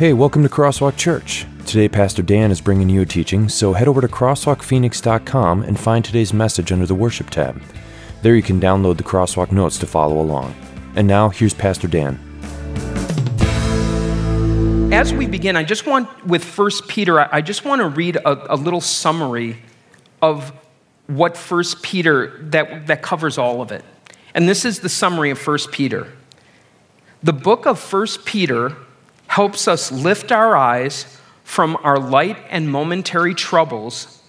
Hey, welcome to Crosswalk Church. Today, Pastor Dan is bringing you a teaching, so head over to crosswalkphoenix.com and find today's message under the Worship tab. There you can download the Crosswalk notes to follow along. And now, here's Pastor Dan. As we begin, I just want, with 1 Peter, I just want to read a, a little summary of what 1 Peter, that, that covers all of it. And this is the summary of 1 Peter. The book of 1 Peter helps us lift our eyes from our light and momentary troubles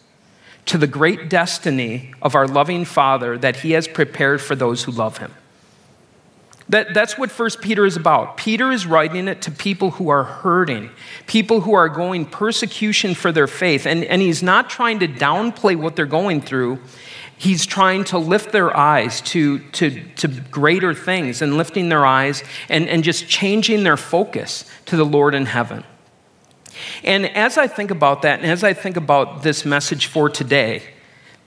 to the great destiny of our loving Father that He has prepared for those who love Him. That, that's what First Peter is about. Peter is writing it to people who are hurting, people who are going persecution for their faith. And, and he's not trying to downplay what they're going through. He's trying to lift their eyes to, to, to greater things and lifting their eyes and, and just changing their focus to the Lord in heaven. And as I think about that, and as I think about this message for today,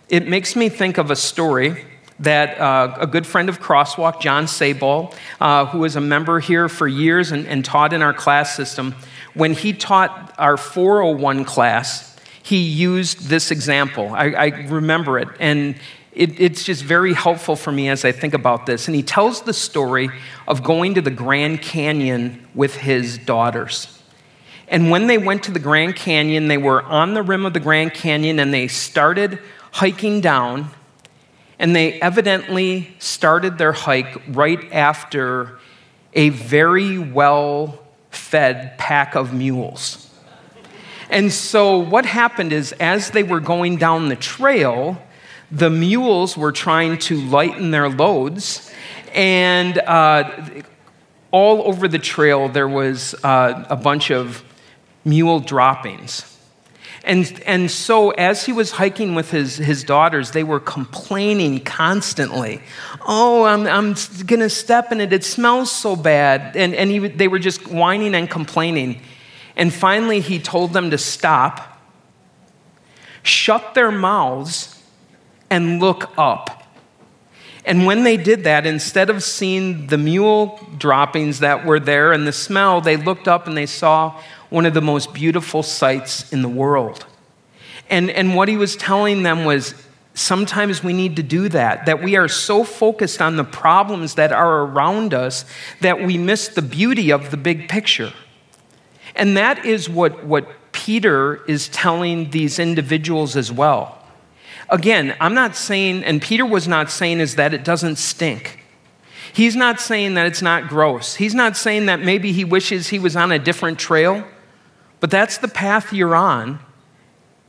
it makes me think of a story that uh, a good friend of Crosswalk, John Sabol, uh, who was a member here for years and, and taught in our class system, when he taught our 401 class, he used this example. I, I remember it, and it, it's just very helpful for me as I think about this. And he tells the story of going to the Grand Canyon with his daughters. And when they went to the Grand Canyon, they were on the rim of the Grand Canyon and they started hiking down and they evidently started their hike right after a very well fed pack of mules. And so, what happened is, as they were going down the trail, the mules were trying to lighten their loads, and uh, all over the trail there was uh, a bunch of mule droppings. And, and so, as he was hiking with his, his daughters, they were complaining constantly. Oh, I'm, I'm going to step in it. It smells so bad. And, and he, they were just whining and complaining. And finally, he told them to stop, shut their mouths, and look up. And when they did that, instead of seeing the mule droppings that were there and the smell, they looked up and they saw one of the most beautiful sights in the world. And, and what he was telling them was sometimes we need to do that, that we are so focused on the problems that are around us that we miss the beauty of the big picture. And that is what, what Peter is telling these individuals as well. Again, I'm not saying, and Peter was not saying, is that it doesn't stink. He's not saying that it's not gross. He's not saying that maybe he wishes he was on a different trail. But that's the path you're on.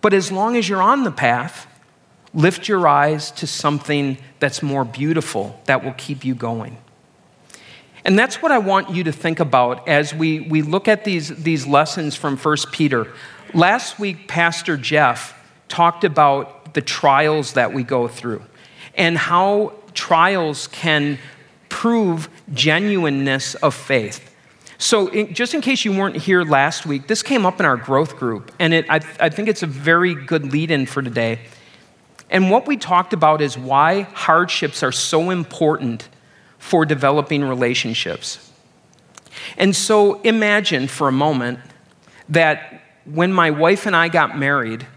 But as long as you're on the path, lift your eyes to something that's more beautiful that will keep you going. And that's what I want you to think about as we, we look at these, these lessons from 1 Peter. Last week, Pastor Jeff talked about the trials that we go through and how trials can prove genuineness of faith. So, in, just in case you weren't here last week, this came up in our growth group, and it, I, I think it's a very good lead in for today. And what we talked about is why hardships are so important for developing relationships. And so, imagine for a moment that when my wife and I got married,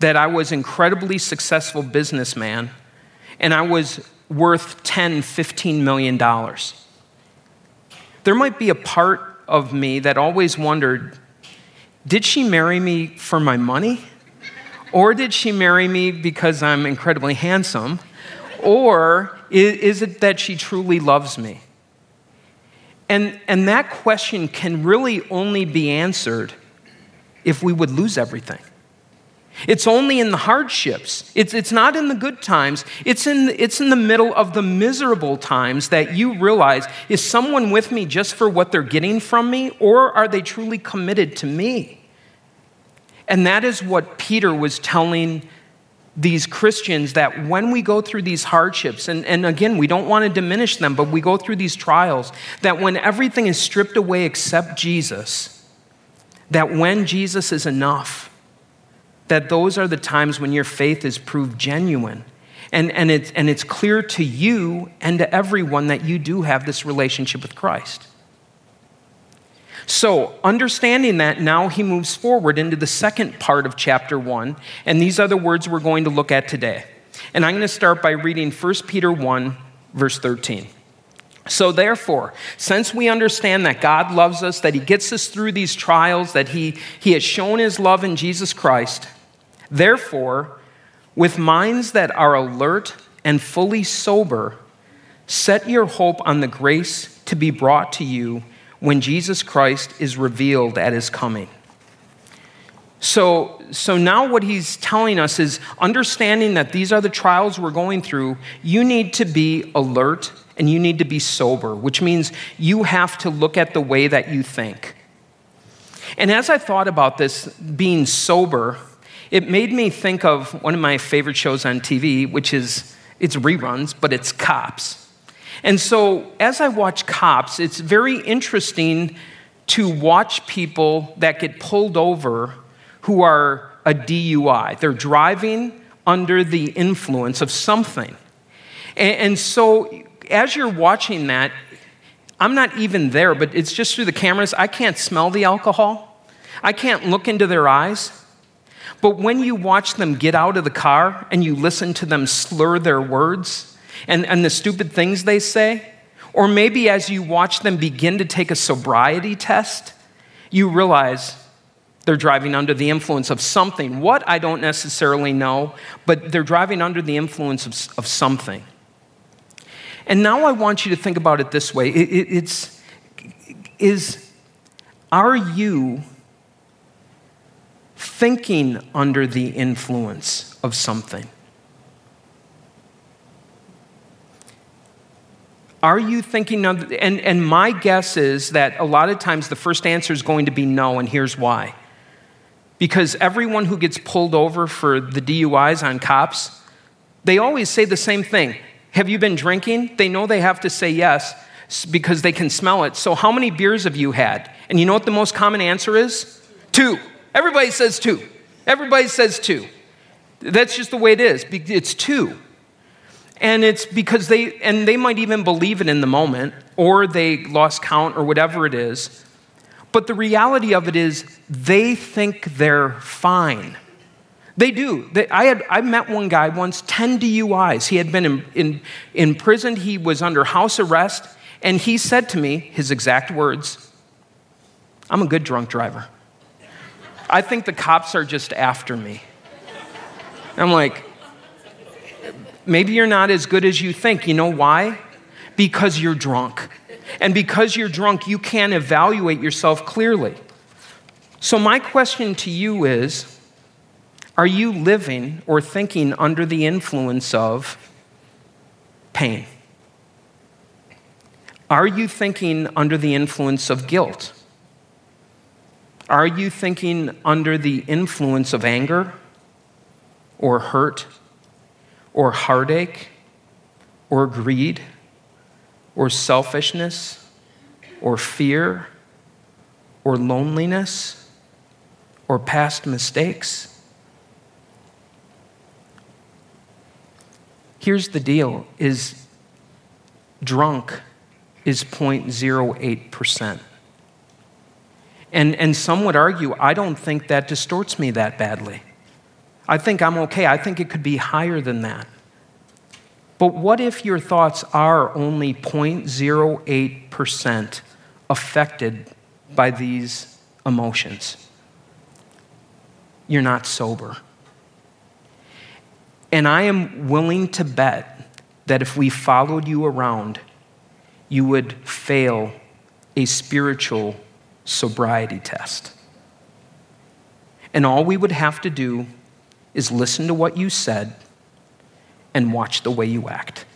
that I was incredibly successful businessman and I was worth 10, 15 million dollars there might be a part of me that always wondered did she marry me for my money? Or did she marry me because I'm incredibly handsome? Or is it that she truly loves me? And, and that question can really only be answered if we would lose everything. It's only in the hardships. It's, it's not in the good times. It's in, it's in the middle of the miserable times that you realize is someone with me just for what they're getting from me, or are they truly committed to me? And that is what Peter was telling these Christians that when we go through these hardships, and, and again, we don't want to diminish them, but we go through these trials, that when everything is stripped away except Jesus, that when Jesus is enough, that those are the times when your faith is proved genuine. And, and, it's, and it's clear to you and to everyone that you do have this relationship with Christ. So, understanding that, now he moves forward into the second part of chapter 1, and these are the words we're going to look at today. And I'm going to start by reading 1 Peter 1, verse 13. So, therefore, since we understand that God loves us, that He gets us through these trials, that He, he has shown His love in Jesus Christ, therefore, with minds that are alert and fully sober, set your hope on the grace to be brought to you when Jesus Christ is revealed at His coming. So, so now what he's telling us is understanding that these are the trials we're going through, you need to be alert and you need to be sober, which means you have to look at the way that you think. And as I thought about this being sober, it made me think of one of my favorite shows on TV, which is it's reruns, but it's Cops. And so as I watch Cops, it's very interesting to watch people that get pulled over who are a DUI. They're driving under the influence of something. And, and so as you're watching that, I'm not even there, but it's just through the cameras. I can't smell the alcohol, I can't look into their eyes. But when you watch them get out of the car and you listen to them slur their words and, and the stupid things they say, or maybe as you watch them begin to take a sobriety test, you realize they're driving under the influence of something. What, I don't necessarily know, but they're driving under the influence of, of something. And now I want you to think about it this way it, it, it's, is, are you thinking under the influence of something? Are you thinking, and, and my guess is that a lot of times the first answer is going to be no, and here's why. Because everyone who gets pulled over for the DUIs on cops, they always say the same thing have you been drinking? They know they have to say yes because they can smell it. So, how many beers have you had? And you know what the most common answer is? Two. Everybody says two. Everybody says two. That's just the way it is. It's two. And it's because they, and they might even believe it in the moment, or they lost count, or whatever it is. But the reality of it is, they think they're fine. They do. They, I, had, I met one guy once, 10 DUIs. He had been in, in, in prison, he was under house arrest, and he said to me, his exact words, I'm a good drunk driver. I think the cops are just after me. I'm like, maybe you're not as good as you think. You know why? Because you're drunk. And because you're drunk, you can't evaluate yourself clearly. So, my question to you is are you living or thinking under the influence of pain? Are you thinking under the influence of guilt? Are you thinking under the influence of anger or hurt or heartache or greed or selfishness or fear or loneliness or past mistakes? Here's the deal is drunk is 0.08%. And, and some would argue, I don't think that distorts me that badly. I think I'm okay. I think it could be higher than that. But what if your thoughts are only 0.08% affected by these emotions? You're not sober. And I am willing to bet that if we followed you around, you would fail a spiritual sobriety test. And all we would have to do is listen to what you said and watch the way you act.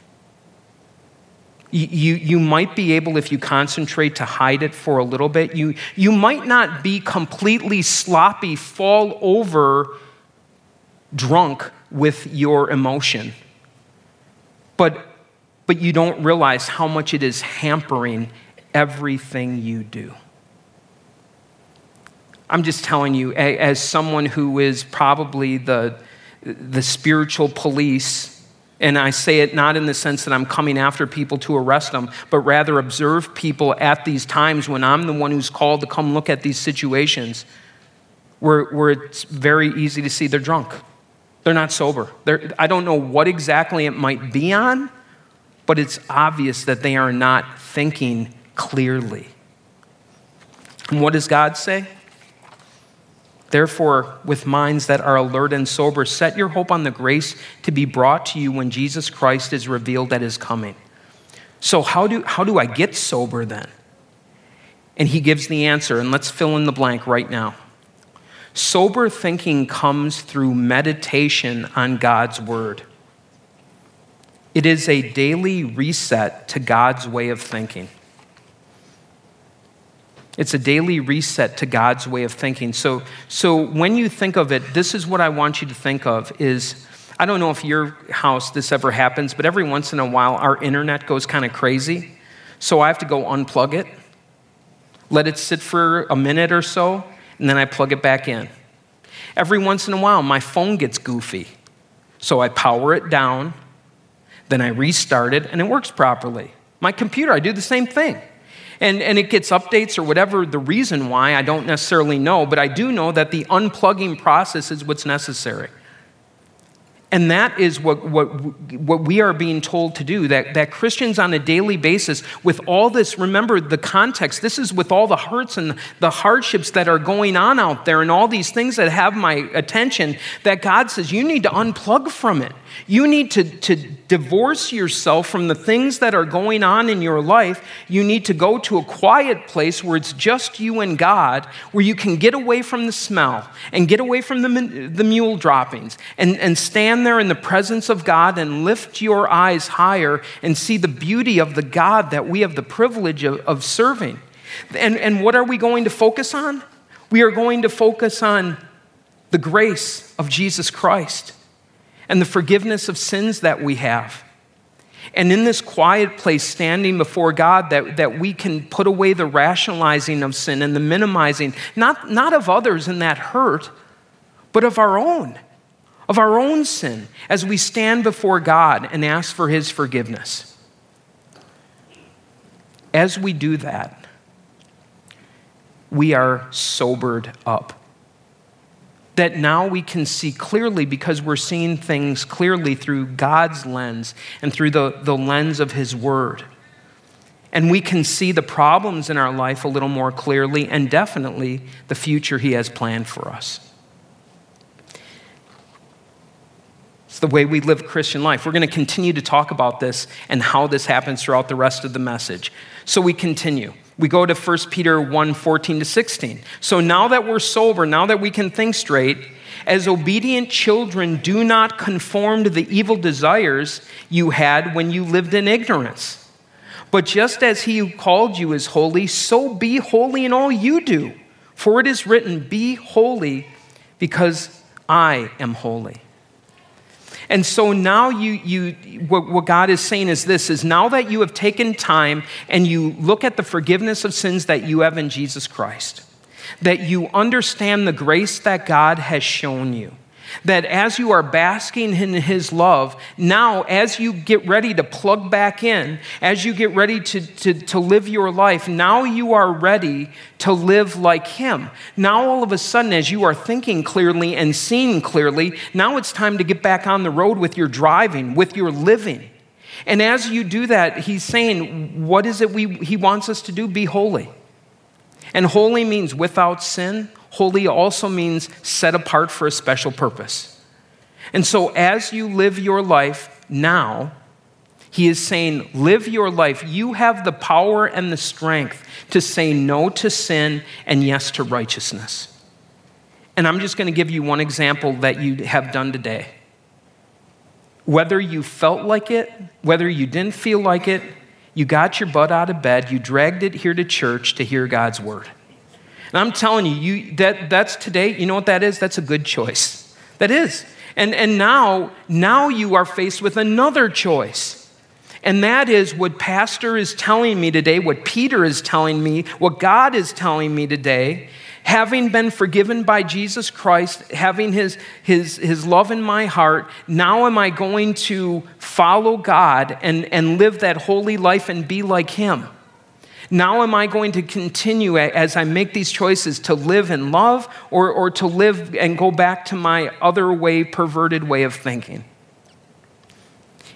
You, you, you, might be able, if you concentrate, to hide it for a little bit. You, you might not be completely sloppy, fall over drunk with your emotion. But, but you don't realize how much it is hampering everything you do. I'm just telling you, as someone who is probably the, the spiritual police And I say it not in the sense that I'm coming after people to arrest them, but rather observe people at these times when I'm the one who's called to come look at these situations where, where it's very easy to see they're drunk. They're not sober. They're, I don't know what exactly it might be on, but it's obvious that they are not thinking clearly. And what does God say? Therefore, with minds that are alert and sober, set your hope on the grace to be brought to you when Jesus Christ is revealed at his coming. So, how do, how do I get sober then? And he gives the answer, and let's fill in the blank right now. Sober thinking comes through meditation on God's word. It is a daily reset to God's way of thinking. It's a daily reset to God's way of thinking. So, so when you think of it, this is what I want you to think of is I don't know if your house this ever happens, but every once in a while our internet goes kind of crazy. So I have to go unplug it, let it sit for a minute or so, and then I plug it back in. Every once in a while my phone gets goofy. So I power it down, then I restart it, and it works properly. My computer, I do the same thing. And, and it gets updates or whatever the reason why, I don't necessarily know, but I do know that the unplugging process is what's necessary. And that is what, what, what we are being told to do. That, that Christians on a daily basis, with all this, remember the context, this is with all the hurts and the hardships that are going on out there and all these things that have my attention, that God says you need to unplug from it. You need to, to divorce yourself from the things that are going on in your life. You need to go to a quiet place where it's just you and God, where you can get away from the smell and get away from the, the mule droppings and, and stand there in the presence of God and lift your eyes higher and see the beauty of the God that we have the privilege of, of serving. And, and what are we going to focus on? We are going to focus on the grace of Jesus Christ and the forgiveness of sins that we have. And in this quiet place, standing before God, that, that we can put away the rationalizing of sin and the minimizing, not, not of others in that hurt, but of our own, of our own sin, as we stand before God and ask for His forgiveness. As we do that, we are sobered up that now we can see clearly because we're seeing things clearly through God's lens and through the, the lens of His Word. And we can see the problems in our life a little more clearly and definitely the future He has planned for us. It's the way we live Christian life. We're going to continue to talk about this and how this happens throughout the rest of the message. So we continue we go to 1 Peter 1 14 to 16. So now that we're sober, now that we can think straight, as obedient children, do not conform to the evil desires you had when you lived in ignorance. But just as he who called you is holy, so be holy in all you do. For it is written, Be holy, because I am holy. And so now you, you what, what God is saying is this is now that you have taken time and you look at the forgiveness of sins that you have in Jesus Christ, that you understand the grace that God has shown you that as you are basking in His love, now as you get ready to plug back in, as you get ready to, to, to live your life, now you are ready to live like Him. Now, all of a sudden, as you are thinking clearly and seeing clearly, now it's time to get back on the road with your driving, with your living. And as you do that, He's saying, What is it we, He wants us to do? Be holy. And holy means without sin Holy also means set apart for a special purpose. And so, as you live your life now, he is saying, Live your life. You have the power and the strength to say no to sin and yes to righteousness. And I'm just going to give you one example that you have done today. Whether you felt like it, whether you didn't feel like it, you got your butt out of bed, you dragged it here to church to hear God's word. And I'm telling you, you that, that's today, you know what that is? That's a good choice. That is. And, and now, now you are faced with another choice. And that is what Pastor is telling me today, what Peter is telling me, what God is telling me today. having been forgiven by Jesus Christ, having his, his, his love in my heart, now am I going to follow God and, and live that holy life and be like him? Now am I going to continue as I make these choices to live in love or, or to live and go back to my other way, perverted way of thinking?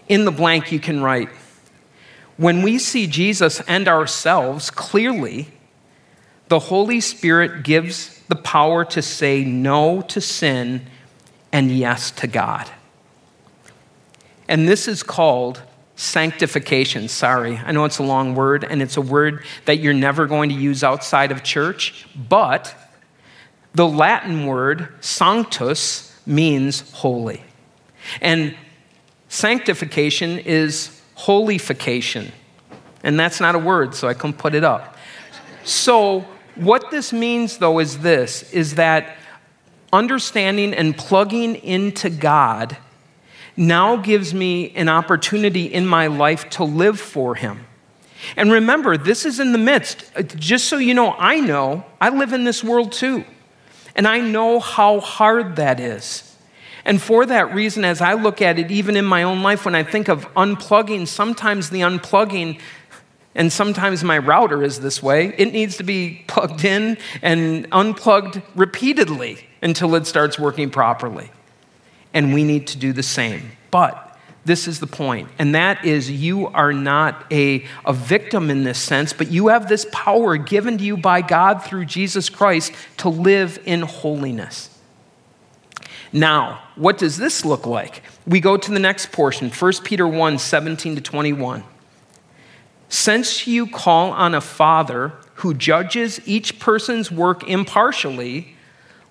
In the blank, you can write, when we see Jesus and ourselves clearly, the Holy Spirit gives the power to say no to sin and yes to God. And this is called sanctification. Sorry, I know it's a long word, and it's a word that you're never going to use outside of church, but the Latin word sanctus means holy. And sanctification is holification. And that's not a word, so I couldn't put it up. So, what this means, though, is this is that understanding and plugging into God now gives me an opportunity in my life to live for Him. And remember, this is in the midst. Uh, just so you know, I know I live in this world too. And I know how hard that is. And for that reason, as I look at it, even in my own life, when I think of unplugging, sometimes the unplugging and sometimes my router is this way. It needs to be plugged in and unplugged repeatedly until it starts working properly. And we need to do the same. But this is the point, and that is you are not a, a victim in this sense, but you have this power given to you by God through Jesus Christ to live in holiness. Now, what does this look like? We go to the next portion, 1 Peter 1 17 to 21. Since you call on a Father who judges each person's work impartially,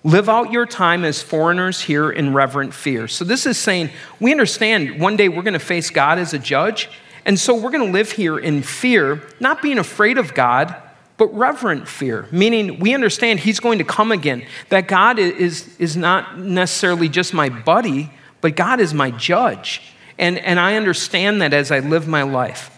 live out your time as foreigners here in reverent fear. So, this is saying we understand one day we're going to face God as a judge, and so we're going to live here in fear, not being afraid of God, but reverent fear, meaning we understand He's going to come again, that God is, is not necessarily just my buddy, but God is my judge. And, and I understand that as I live my life.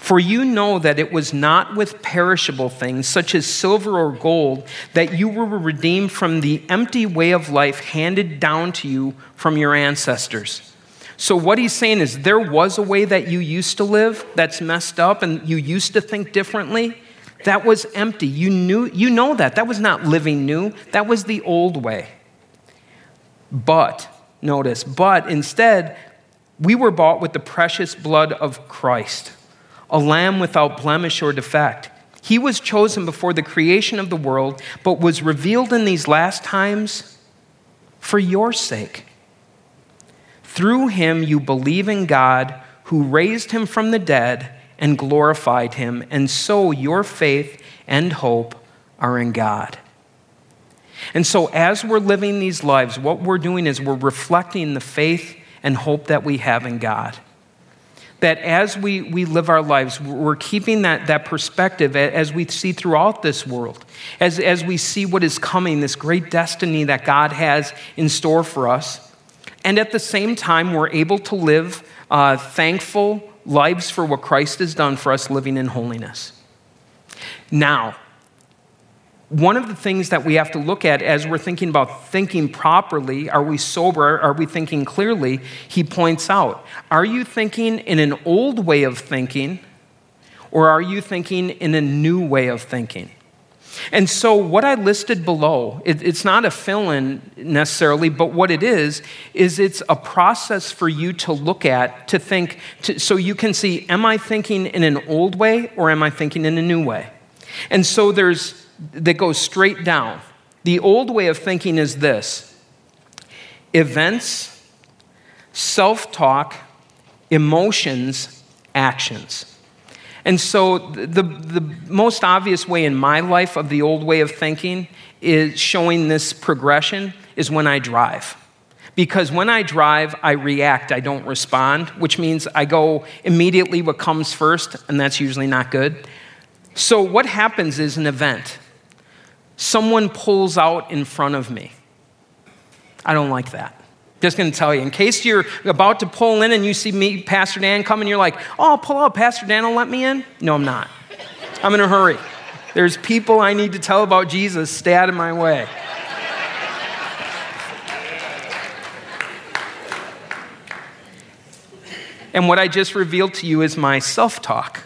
For you know that it was not with perishable things, such as silver or gold, that you were redeemed from the empty way of life handed down to you from your ancestors. So, what he's saying is there was a way that you used to live that's messed up and you used to think differently. That was empty. You, knew, you know that. That was not living new, that was the old way. But, notice, but instead, we were bought with the precious blood of Christ a lamb without blemish or defect. He was chosen before the creation of the world, but was revealed in these last times for your sake. Through him, you believe in God, who raised him from the dead and glorified him, and so your faith and hope are in God. And so, as we're living these lives, what we're doing is we're reflecting the faith and hope that we have in God that as we, we live our lives, we're keeping that, that perspective as we see throughout this world, as, as we see what is coming, this great destiny that God has in store for us. And at the same time, we're able to live uh, thankful lives for what Christ has done for us living in holiness. Now, one of the things that we have to look at as we're thinking about thinking properly are we sober? Are we thinking clearly? He points out are you thinking in an old way of thinking, or are you thinking in a new way of thinking? And so, what I listed below, it, it's not a fill in necessarily, but what it is, is it's a process for you to look at, to think, to, so you can see, am I thinking in an old way or am I thinking in a new way? And so, there's that goes straight down. The old way of thinking is this events, self talk, emotions, actions. And so, the, the most obvious way in my life of the old way of thinking is showing this progression is when I drive. Because when I drive, I react, I don't respond, which means I go immediately what comes first, and that's usually not good. So, what happens is an event someone pulls out in front of me. I don't like that. Just gonna tell you, in case you're about to pull in and you see me, Pastor Dan, come and you're like, oh, I'll pull out, Pastor Dan will let me in. No, I'm not. I'm in a hurry. There's people I need to tell about Jesus. Stay out of my way. And what I just revealed to you is my self talk.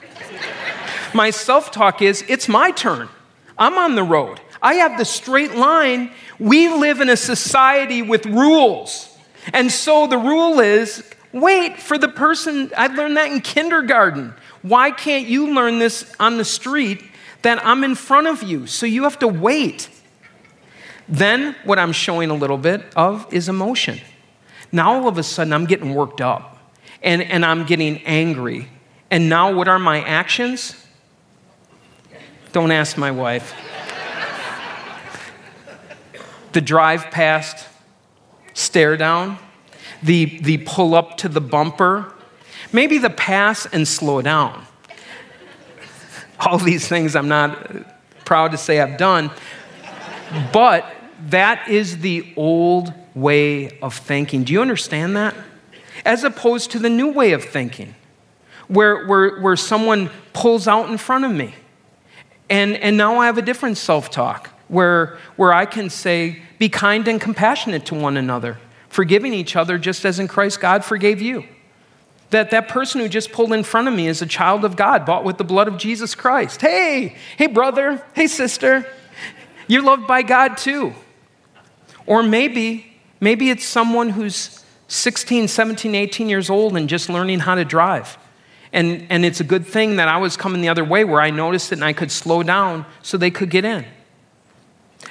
My self talk is, it's my turn. I'm on the road. I have the straight line. We live in a society with rules. And so the rule is wait for the person. I learned that in kindergarten. Why can't you learn this on the street that I'm in front of you? So you have to wait. Then, what I'm showing a little bit of is emotion. Now, all of a sudden, I'm getting worked up and, and I'm getting angry. And now, what are my actions? Don't ask my wife. The drive past, stare down, the, the pull up to the bumper, maybe the pass and slow down. All these things I'm not proud to say I've done, but that is the old way of thinking. Do you understand that? As opposed to the new way of thinking, where, where, where someone pulls out in front of me. And, and now I have a different self talk where, where I can say, be kind and compassionate to one another, forgiving each other just as in Christ God forgave you. That that person who just pulled in front of me is a child of God, bought with the blood of Jesus Christ. Hey, hey, brother, hey, sister, you're loved by God too. Or maybe, maybe it's someone who's 16, 17, 18 years old and just learning how to drive. And, and it's a good thing that I was coming the other way where I noticed it and I could slow down so they could get in.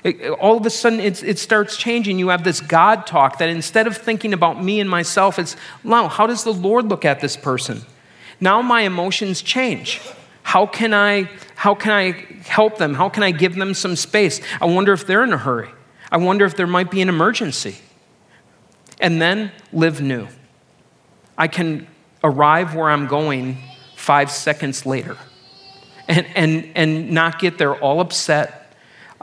It, all of a sudden, it starts changing. You have this God talk that instead of thinking about me and myself, it's, wow, how does the Lord look at this person? Now my emotions change. How can I, how can I help them? How can I give them some space? I wonder if they're in a hurry. I wonder if there might be an emergency. And then live new. I can arrive where I'm going five seconds later and, and, and not get there all upset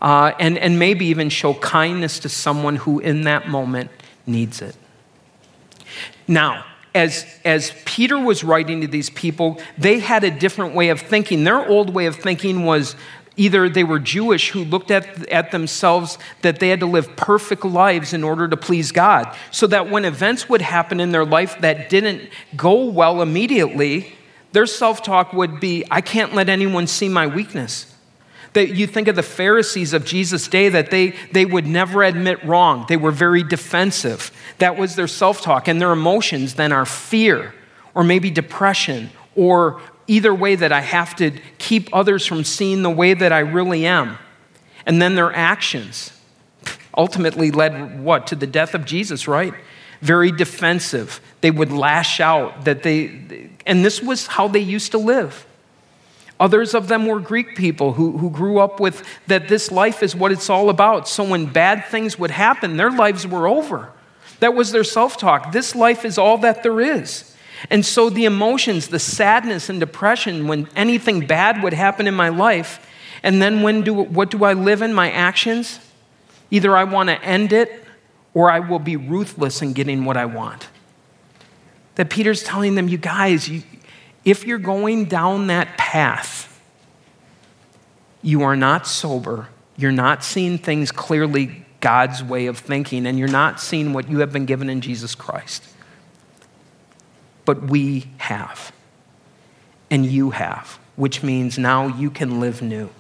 uh, and, and maybe even show kindness to someone who in that moment needs it. Now, as, as Peter was writing to these people, they had a different way of thinking. Their old way of thinking was Either they were Jewish who looked at, at themselves that they had to live perfect lives in order to please God, so that when events would happen in their life that didn't go well immediately, their self talk would be, I can't let anyone see my weakness. That you think of the Pharisees of Jesus' day, that they, they would never admit wrong. They were very defensive. That was their self talk. And their emotions then are fear, or maybe depression, or either way that I have to keep others from seeing the way that I really am. And then their actions ultimately led what? To the death of Jesus, right? Very defensive. They would lash out that they, and this was how they used to live. Others of them were Greek people who, who grew up with that this life is what it's all about. So when bad things would happen, their lives were over. That was their self talk. This life is all that there is. And so the emotions, the sadness and depression when anything bad would happen in my life, and then when do what do I live in my actions? Either I want to end it or I will be ruthless in getting what I want. That Peter's telling them, you guys, you, if you're going down that path, you are not sober, you're not seeing things clearly God's way of thinking, and you're not seeing what you have been given in Jesus Christ but we have. And you have, which means now you can live new.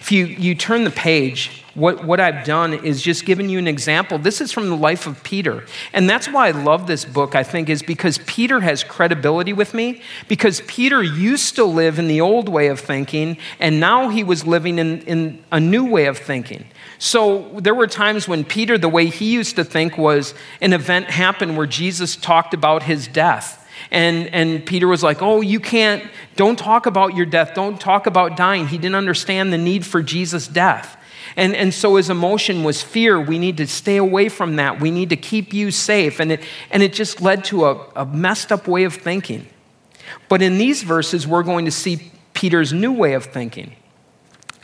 If you, you turn the page, what, what I've done is just given you an example. This is from the life of Peter. And that's why I love this book, I think, is because Peter has credibility with me, because Peter used to live in the old way of thinking, and now he was living in, in a new way of thinking. So there were times when Peter, the way he used to think was an event happened where Jesus talked about his death. And, and Peter was like, Oh, you can't, don't talk about your death. Don't talk about dying. He didn't understand the need for Jesus' death. And, and so his emotion was fear. We need to stay away from that. We need to keep you safe. And it, and it just led to a, a messed up way of thinking. But in these verses, we're going to see Peter's new way of thinking.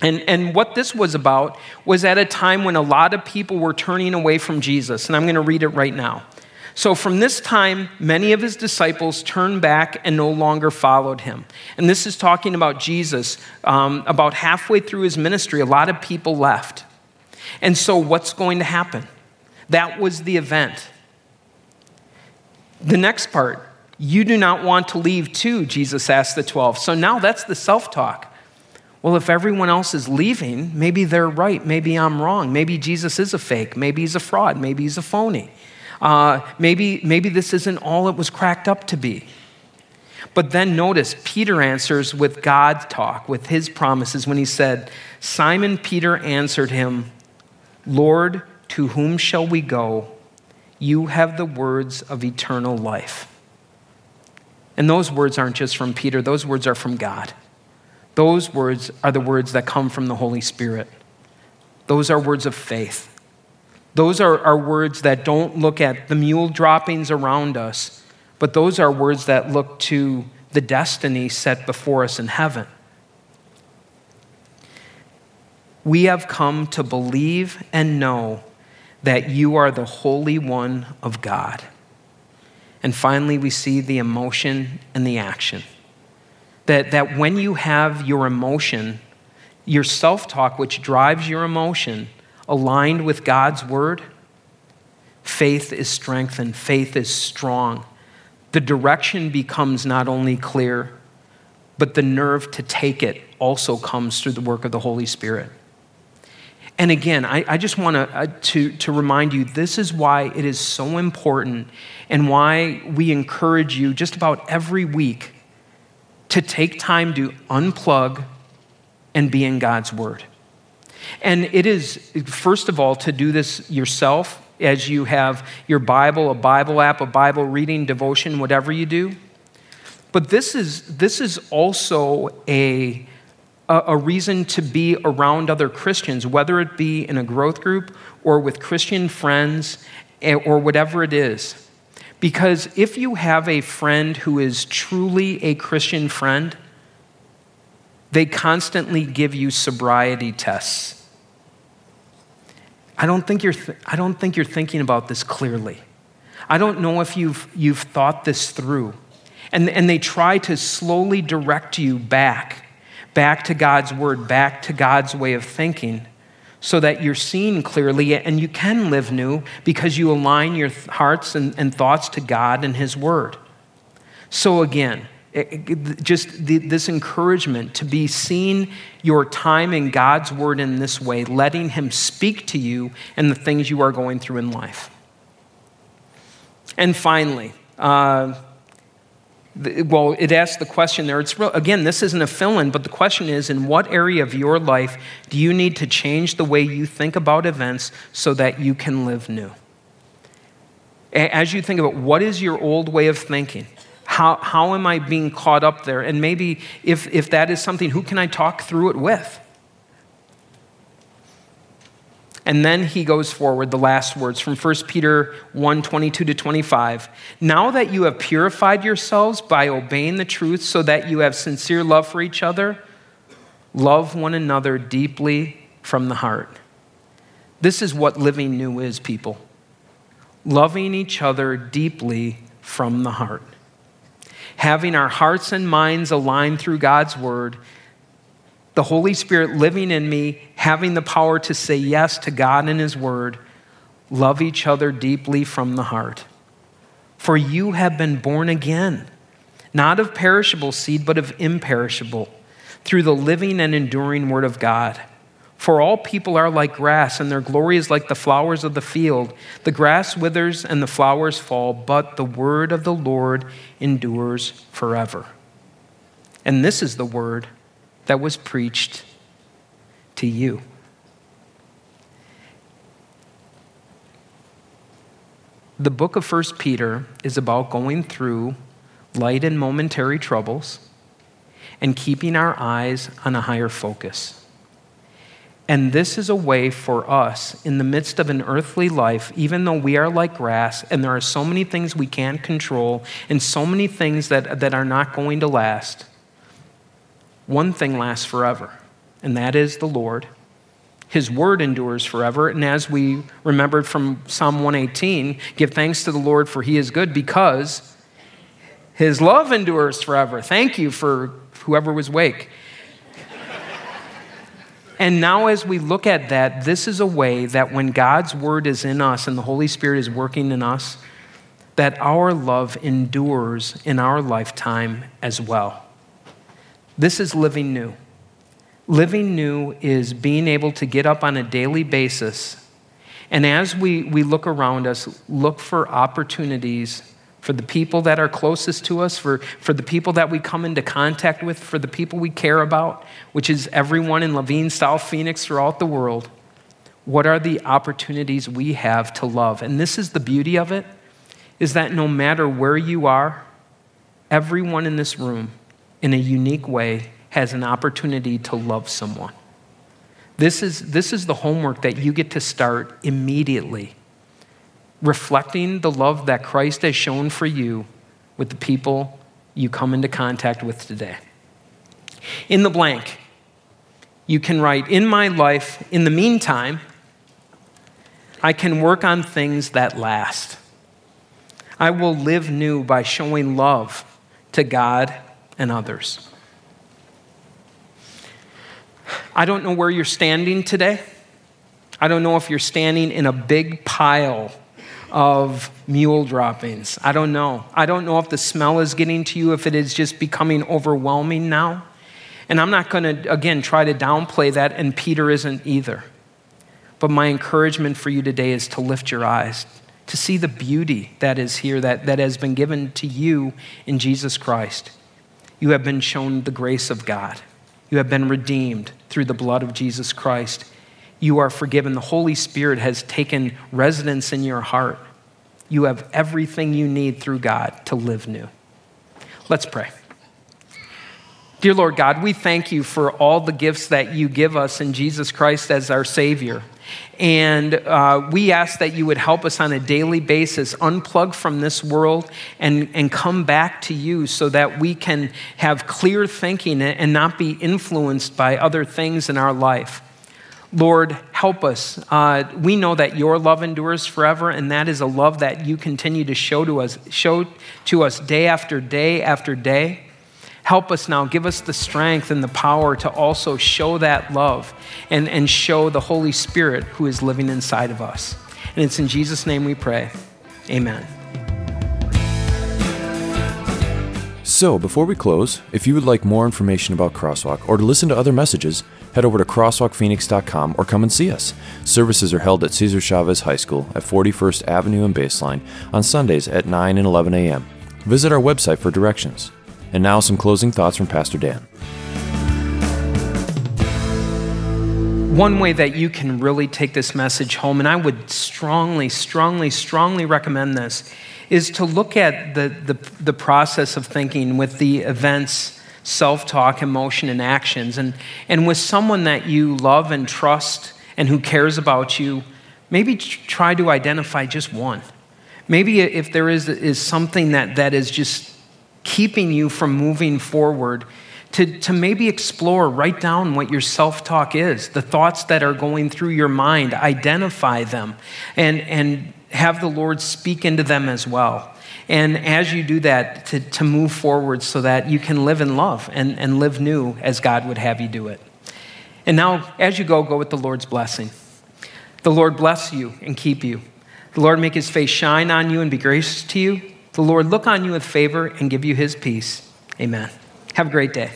And, and what this was about was at a time when a lot of people were turning away from Jesus. And I'm going to read it right now. So from this time, many of his disciples turned back and no longer followed him. And this is talking about Jesus. Um, about halfway through his ministry, a lot of people left. And so, what's going to happen? That was the event. The next part, you do not want to leave too, Jesus asked the 12. So now that's the self talk. Well, if everyone else is leaving, maybe they're right. Maybe I'm wrong. Maybe Jesus is a fake. Maybe he's a fraud. Maybe he's a phony. Uh, maybe, maybe this isn't all it was cracked up to be. But then notice, Peter answers with God's talk, with his promises, when he said, Simon Peter answered him, Lord, to whom shall we go? You have the words of eternal life. And those words aren't just from Peter, those words are from God. Those words are the words that come from the Holy Spirit. Those are words of faith. Those are, are words that don't look at the mule droppings around us, but those are words that look to the destiny set before us in heaven. We have come to believe and know that you are the Holy One of God. And finally, we see the emotion and the action. That, that when you have your emotion, your self talk, which drives your emotion, aligned with God's word, faith is strengthened, faith is strong. The direction becomes not only clear, but the nerve to take it also comes through the work of the Holy Spirit. And again, I, I just want uh, to, to remind you this is why it is so important and why we encourage you just about every week to take time to unplug and be in God's Word. And it is, first of all, to do this yourself as you have your Bible, a Bible app, a Bible reading, devotion, whatever you do. But this is, this is also a, a, reason to be around other Christians, whether it be in a growth group or with Christian friends eh, or whatever it is. Because if you have a friend who is truly a Christian friend, they constantly give you sobriety tests. I don't think you're, th- I don't think you're thinking about this clearly. I don't know if you've, you've thought this through. And, and they try to slowly direct you back, back to God's word, back to God's way of thinking, so that you're seen clearly and you can live new because you align your hearts and, and thoughts to God and His word. So, again, just this encouragement to be seeing your time in God's Word in this way, letting Him speak to you and the things you are going through in life. And finally, uh, well, it asks the question there. It's real, again, this isn't a fill in, but the question is in what area of your life do you need to change the way you think about events so that you can live new? As you think about what is your old way of thinking? How, how am I being caught up there? And maybe if, if that is something, who can I talk through it with? And then he goes forward, the last words from 1 Peter 1 22 to 25. Now that you have purified yourselves by obeying the truth, so that you have sincere love for each other, love one another deeply from the heart. This is what living new is, people. Loving each other deeply from the heart having our hearts and minds aligned through God's word, the Holy Spirit living in me, having the power to say yes to God and His word, love each other deeply from the heart. For you have been born again, not of perishable seed, but of imperishable, through the living and enduring word of God. For all people are like grass, and their glory is like the flowers of the field. The grass withers and the flowers fall, but the word of the Lord endures forever. And this is the word that was preached to you. The book of 1 Peter is about going through light and momentary troubles and keeping our eyes on a higher focus. And this is a way for us in the midst of an earthly life, even though we are like grass and there are so many things we can't control and so many things that, that are not going to last, one thing lasts forever, and that is the Lord His word endures forever. And as we remembered from Psalm 118, give thanks to the Lord for he is good because his love endures forever. Thank you for whoever was awake. And now, as we look at that, this is a way that when God's word is in us and the Holy Spirit is working in us, that our love endures in our lifetime as well. This is living new. Living new is being able to get up on a daily basis and as we, we look around us, look for opportunities for the people that are closest to us, for, for the people that we come into contact with, for the people we care about, which is everyone in Laveen, South Phoenix, throughout the world. What are the opportunities we have to love? And this is the beauty of it, is that no matter where you are, everyone in this room, in a unique way, has an opportunity to love someone. This is, this is the homework that you get to start immediately, reflecting the love that Christ has shown for you with the people you come into contact with today. In the blank, you can write, In my life, in the meantime, I can work on things that last. I will live new by showing love to God and others. I don't know where you're standing today. I don't know if you're standing in a big pile of mule droppings. I don't know. I don't know if the smell is getting to you, if it is just becoming overwhelming now. And I'm not going to, again, try to downplay that, and Peter isn't either. But my encouragement for you today is to lift your eyes, to see the beauty that is here, that, that has been given to you in Jesus Christ. You have been shown the grace of God. You have been redeemed through the blood of Jesus Christ. You are forgiven. The Holy Spirit has taken residence in your heart. You have everything you need through God to live new. Let's pray. Dear Lord God, we thank you for all the gifts that you give us in Jesus Christ as our Savior. And uh, we ask that you would help us on a daily basis unplug from this world and, and come back to you so that we can have clear thinking and not be influenced by other things in our life. Lord, help us. Uh, we know that your love endures forever, and that is a love that you continue to show to us, show to us day after day after day. Help us now. Give us the strength and the power to also show that love and, and show the Holy Spirit who is living inside of us. And it's in Jesus' name we pray. Amen. So, before we close, if you would like more information about Crosswalk or to listen to other messages, head over to crosswalkphoenix.com or come and see us. Services are held at Cesar Chavez High School at 41st Avenue and Baseline on Sundays at 9 and 11 a.m. Visit our website for directions. And now, some closing thoughts from Pastor Dan. One way that you can really take this message home, and I would strongly, strongly, strongly recommend this, is to look at the, the, the process of thinking with the events, self talk, emotion, and actions. And, and with someone that you love and trust and who cares about you, maybe try to identify just one. Maybe if there is, is something that, that is just keeping you from moving forward, to, to maybe explore, write down what your self talk is, the thoughts that are going through your mind, identify them, and, and have the Lord speak into them as well. And as you do that, to, to move forward so that you can live in love and, and live new as God would have you do it. And now, as you go, go with the Lord's blessing. The Lord bless you and keep you. The Lord make his face shine on you and be gracious to you. The Lord look on you with favor and give you his peace. Amen. Have a great day.